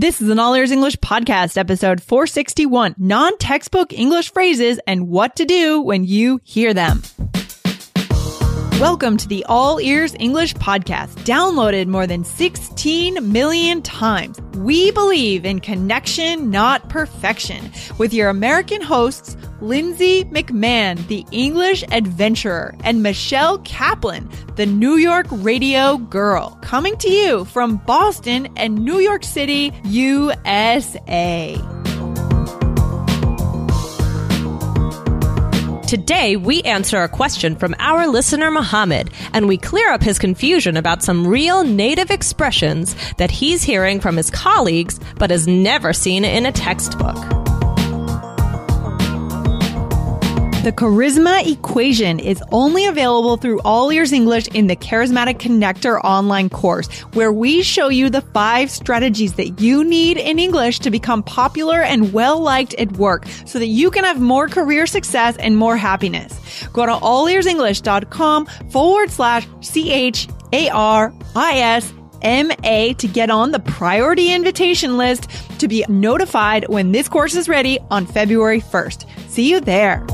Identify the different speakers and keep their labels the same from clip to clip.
Speaker 1: This is an All Ears English podcast, episode 461 non textbook English phrases and what to do when you hear them. Welcome to the All Ears English podcast, downloaded more than 16 million times. We believe in connection, not perfection, with your American hosts, Lindsay McMahon, the English adventurer, and Michelle Kaplan, the New York radio girl, coming to you from Boston and New York City, USA.
Speaker 2: Today, we answer a question from our listener Mohammed, and we clear up his confusion about some real native expressions that he's hearing from his colleagues but has never seen in a textbook.
Speaker 1: The Charisma Equation is only available through All Ears English in the Charismatic Connector online course, where we show you the five strategies that you need in English to become popular and well liked at work so that you can have more career success and more happiness. Go to allearsenglish.com forward slash C H A R I S MA to get on the priority invitation list to be notified when this course is ready on February 1st. See you there.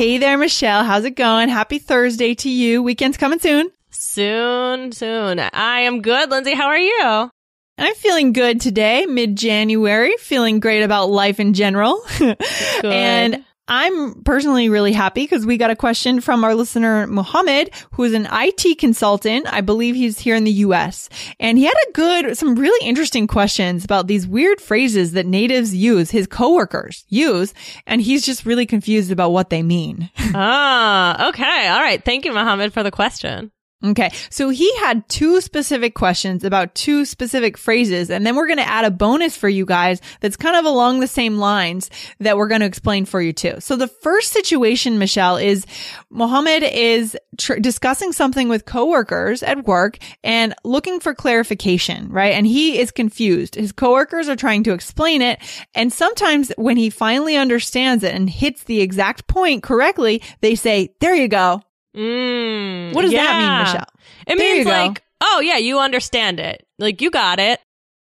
Speaker 1: Hey there, Michelle. How's it going? Happy Thursday to you. Weekend's coming soon.
Speaker 2: Soon, soon. I am good. Lindsay, how are you?
Speaker 1: I'm feeling good today, mid January, feeling great about life in general. and I'm personally really happy because we got a question from our listener, Mohammed, who is an IT consultant. I believe he's here in the US. And he had a good, some really interesting questions about these weird phrases that natives use, his coworkers use. And he's just really confused about what they mean.
Speaker 2: ah, okay. All right. Thank you, Mohammed, for the question.
Speaker 1: Okay. So he had two specific questions about two specific phrases. And then we're going to add a bonus for you guys that's kind of along the same lines that we're going to explain for you too. So the first situation, Michelle, is Mohammed is tr- discussing something with coworkers at work and looking for clarification, right? And he is confused. His coworkers are trying to explain it. And sometimes when he finally understands it and hits the exact point correctly, they say, there you go.
Speaker 2: Mm,
Speaker 1: what does
Speaker 2: yeah.
Speaker 1: that mean, Michelle?
Speaker 2: It
Speaker 1: There
Speaker 2: means like, oh yeah, you understand it. Like you got it.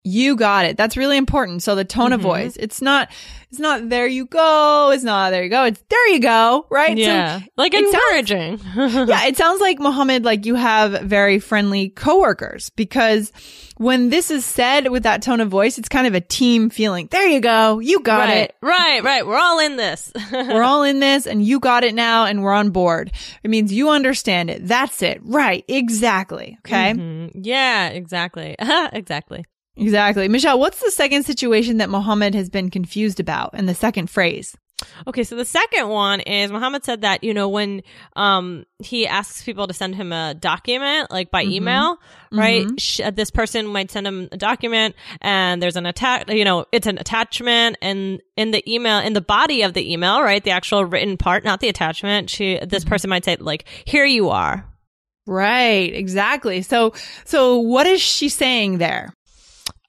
Speaker 1: You got it. That's really important. So the tone of
Speaker 2: Mhm.
Speaker 1: voice, it's not, it's not there you go. It's not there you go. It's there you go. Right.
Speaker 2: Yeah. like
Speaker 1: it sounds-
Speaker 2: encouraging.
Speaker 1: Yeah. It sounds like Mohammed, like you have very friendly coworkers because when this is said with that tone of voice, it's kind of a team feeling. There you go. You got
Speaker 2: right,
Speaker 1: it.
Speaker 2: right, right. We're all in this.
Speaker 1: We're all in this and you got it now and we're on board. It means you understand it. That's it. Right. Exactly. Okay.
Speaker 2: Mhm. Yeah, exactly. exactly.
Speaker 1: Exactly. Michelle, what's the second situation that Mohammed has been confused about and the second phrase?
Speaker 2: Okay, so the second one is Mohammed said that, you know, when um he asks people to send him a document like by
Speaker 1: Mhm.
Speaker 2: email, right?
Speaker 1: Mhm.
Speaker 2: Sh- uh, this person might send him a document and there's an attach, you know, it's an attachment and in the email in the body of the email, right? The actual written part, not the attachment. She this
Speaker 1: Mm-hmm.
Speaker 2: person might say like, "Here you are."
Speaker 1: Right, exactly. So, so what is she saying there?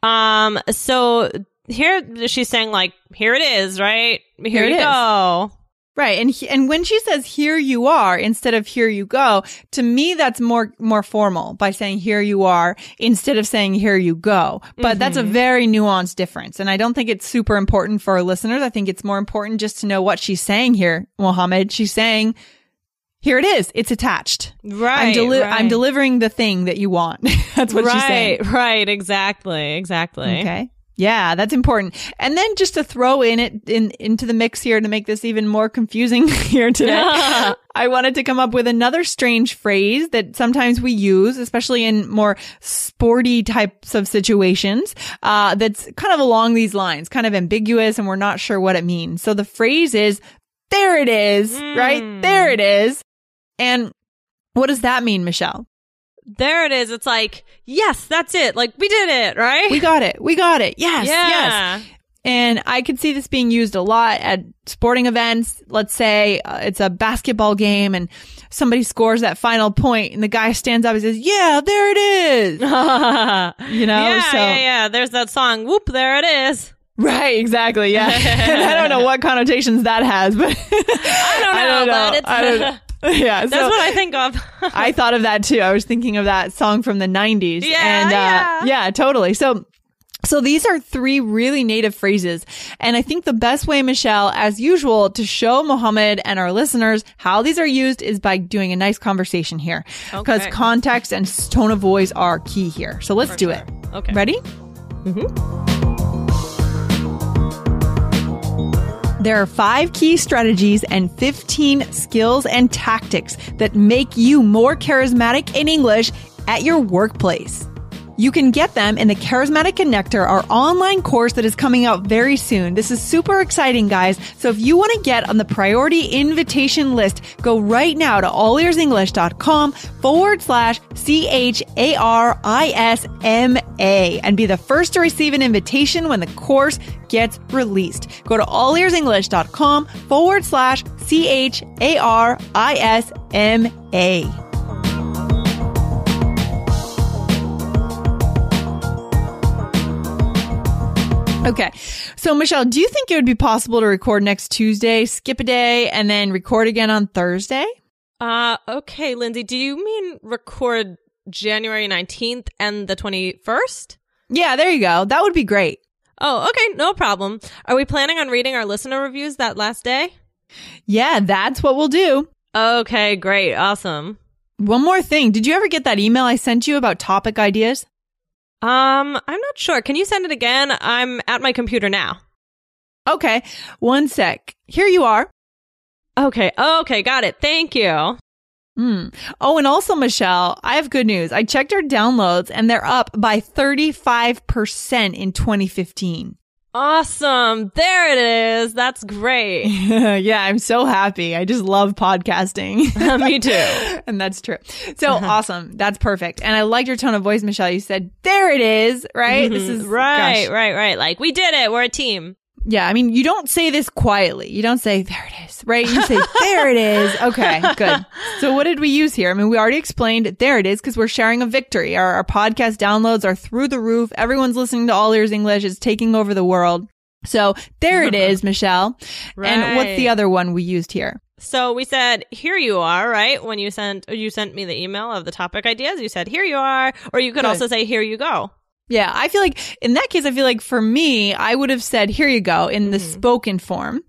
Speaker 2: Um so here she's saying like, "Here it is, right? Here,
Speaker 1: Here it
Speaker 2: you
Speaker 1: is.
Speaker 2: go."
Speaker 1: Right, and he, and when she says "here you are" instead of "here you go," to me that's more more formal by saying "here you are" instead of saying "here you go." But that's a
Speaker 2: Mhm.
Speaker 1: very nuanced difference, and I don't think it's super important for our listeners. I think it's more important just to know what she's saying here, Mohammed. She's saying, "Here it is. It's attached.
Speaker 2: Right.
Speaker 1: I'm, deli-
Speaker 2: right.
Speaker 1: I'm delivering the thing that you want." that's what
Speaker 2: right,
Speaker 1: she's saying.
Speaker 2: Right, Right. exactly, exactly.
Speaker 1: Okay. Yeah, that's important. And then just to throw in it in into the mix here to make this even more confusing here today, I wanted to come up with another strange phrase that sometimes we use, especially in more sporty types of situations, uh, that's kind of along these lines, kind of ambiguous, and we're not sure what it means. So the phrase is, there it is, right?
Speaker 2: Mm.
Speaker 1: There it is. And what does that mean, Michelle?
Speaker 2: There it is. It's like, yes, that's it. Like we did it, right?
Speaker 1: We got it. We got it. Yes. Yes. And I could see this being used a lot at sporting events. Let's say uh, it's a basketball game and somebody scores that final point and the guy stands up and says, yeah, there it is. You know,
Speaker 2: yeah,
Speaker 1: so
Speaker 2: yeah, yeah. There's that song. Whoop, there it is.
Speaker 1: right, exactly. Yeah. I don't know what connotations that has, but
Speaker 2: I don't know,
Speaker 1: I don't know.
Speaker 2: but it's
Speaker 1: I don't know. yeah,
Speaker 2: That's what I think of.
Speaker 1: I thought of that too. I was thinking of that song from the 90s.
Speaker 2: Yeah,
Speaker 1: and, uh,
Speaker 2: yeah.
Speaker 1: yeah, totally. So, so these are three really native phrases. And I think the best way, Michelle, as usual, to show Mohammed and our listeners how these are used is by doing a nice conversation here. Because
Speaker 2: Okay.
Speaker 1: context and tone of voice are key here. So let's do
Speaker 2: sure.
Speaker 1: it.
Speaker 2: Okay.
Speaker 1: Ready? There are five key strategies and 15 skills and tactics that make you more charismatic in English at your workplace. You can get them in the Charismatic Connector, our online course that is coming out very soon. This is super exciting, guys. So if you want to get on the priority invitation list, go right now to allearsenglish.com forward slash C H A R I S M A and be the first to receive an invitation when the course gets released. Go to allearsenglish.com forward slash C H A R I S M A. Okay. So, Michelle, do you think it would be possible to record next Tuesday, skip a day, and then record again on Thursday?
Speaker 2: Uh, okay, Lindsay, do you mean record January 19th and the 21st?
Speaker 1: Yeah, there you go. That would be great.
Speaker 2: Oh, okay, no problem. Are we planning on reading our listener reviews that last day?
Speaker 1: Yeah, that's what we'll do.
Speaker 2: Okay, great. Awesome.
Speaker 1: One more thing. Did you ever get that email I sent you about topic ideas?
Speaker 2: Um, I'm not sure. Can you send it again? I'm at my computer now.
Speaker 1: Okay. One sec. Here you are.
Speaker 2: Okay. Okay, got it. Thank you.
Speaker 1: Hmm. Oh, and also, Michelle, I have good news. I checked our downloads and they're up by 35% in 2015.
Speaker 2: Awesome. There it is. That's great.
Speaker 1: yeah, I'm so happy. I just love podcasting.
Speaker 2: Me too.
Speaker 1: and that's true. So awesome. That's perfect. And I liked your tone of voice, Michelle. You said, there it is, right? This is
Speaker 2: Mm-hmm. right,
Speaker 1: gosh.
Speaker 2: right, right. Like we did it. We're a team.
Speaker 1: Yeah. I mean, you don't say this quietly. You don't say, there it is, right? You say, there it is. Okay, good. So what did we use here? I mean, we already explained there it is because we're sharing a victory. Our, our podcast downloads are through the roof. Everyone's listening to All Ears English. It's taking over the world. So there it is, Michelle. And what's the other one we used here?
Speaker 2: So we said, "Here you are," right? When you sent you sent me the email of the topic ideas, you said, "Here you are," or you could
Speaker 1: Good.
Speaker 2: also say, "Here you go."
Speaker 1: Yeah, I feel like in that case, I feel like for me, I would have said, here you go in the spoken form.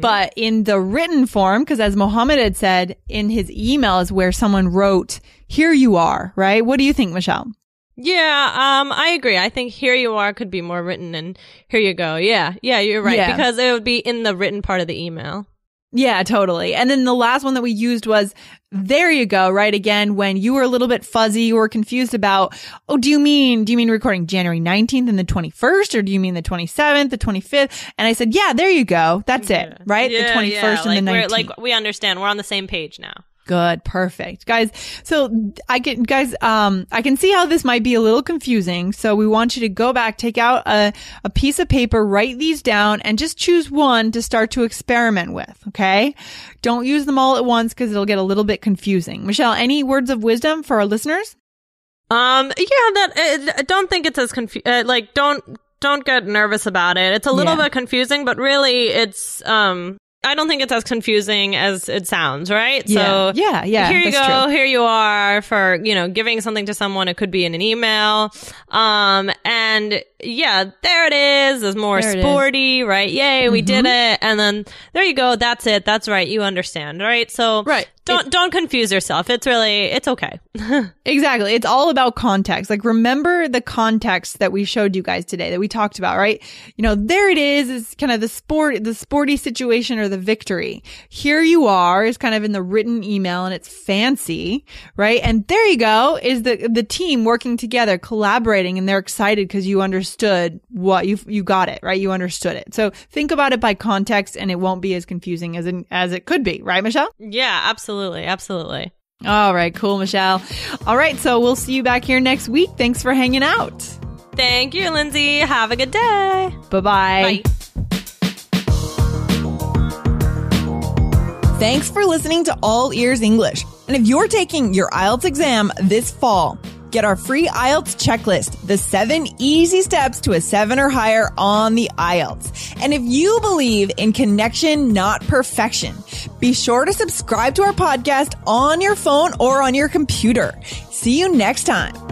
Speaker 1: But in the written form, because as Mohammed had said in his email is where someone wrote, here you are, right? What do you think, Michelle?
Speaker 2: Yeah, um, I agree. I think "Here you are" could be more written, and "Here you go." Yeah, yeah, you're right
Speaker 1: Yeah.
Speaker 2: because it would be in the written part of the email.
Speaker 1: Yeah, totally. And then the last one that we used was, there you go, right? Again, when you were a little bit fuzzy, you were confused about, oh, do you mean, do you mean recording January 19th and the 21st? Or do you mean the 27th, the 25th? And I said, yeah, there you go. That's it, right?
Speaker 2: Yeah,
Speaker 1: the 21st
Speaker 2: yeah, like
Speaker 1: and the
Speaker 2: we're-
Speaker 1: 19th.
Speaker 2: Like we understand, we're on the same page now.
Speaker 1: Good. Perfect. Guys, so I can, guys, um, I can see how this might be a little confusing. So we want you to go back, take out a, a piece of paper, write these down and just choose one to start to experiment with. Okay. Don't use them all at once because it'll get a little bit confusing. Michelle, any words of wisdom for our listeners?
Speaker 2: Um, yeah, that uh, I don't think it's as confu- uh, like don't don't get nervous about it. It's a little
Speaker 1: Yeah.
Speaker 2: bit confusing, but really, it's um. I don't think it's as confusing as it sounds, right? So
Speaker 1: yeah, yeah.
Speaker 2: here you go.
Speaker 1: true.
Speaker 2: Here you are for you know giving something to someone. It could be in an email, um, and yeah, there it is. It's more
Speaker 1: There it. Mm-hmm.
Speaker 2: sporty, right? Yay, we did it! And then there you go. That's it. That's right. You understand, right? So
Speaker 1: Right.
Speaker 2: Don't don't confuse yourself. It's really it's okay.
Speaker 1: Exactly. It's all about context. Like remember the context that we showed you guys today that we talked about, right? You know, there it is, is kind of the sport, the sporty situation or the victory. Here you are is kind of in the written email and it's fancy, right? And there you go is the, the team working together, collaborating and they're excited because you understood what you, you got it, right? You understood it. So think about it by context and it won't be as confusing as, in, as it could be, right, Michelle?
Speaker 2: yeah, absolutely, absolutely.
Speaker 1: All right, cool, Michelle. All right, so we'll see you back here next week. Thanks for hanging out.
Speaker 2: Thank you, Lindsay. Have a good day.
Speaker 1: Bye-bye.
Speaker 2: Bye.
Speaker 1: Thanks for listening to All Ears English. And if you're taking your IELTS exam this fall, get our free IELTS checklist, the seven easy steps to a seven or higher on the IELTS. And if you believe in connection, not perfection, be sure to subscribe to our podcast on your phone or on your computer. See you next time.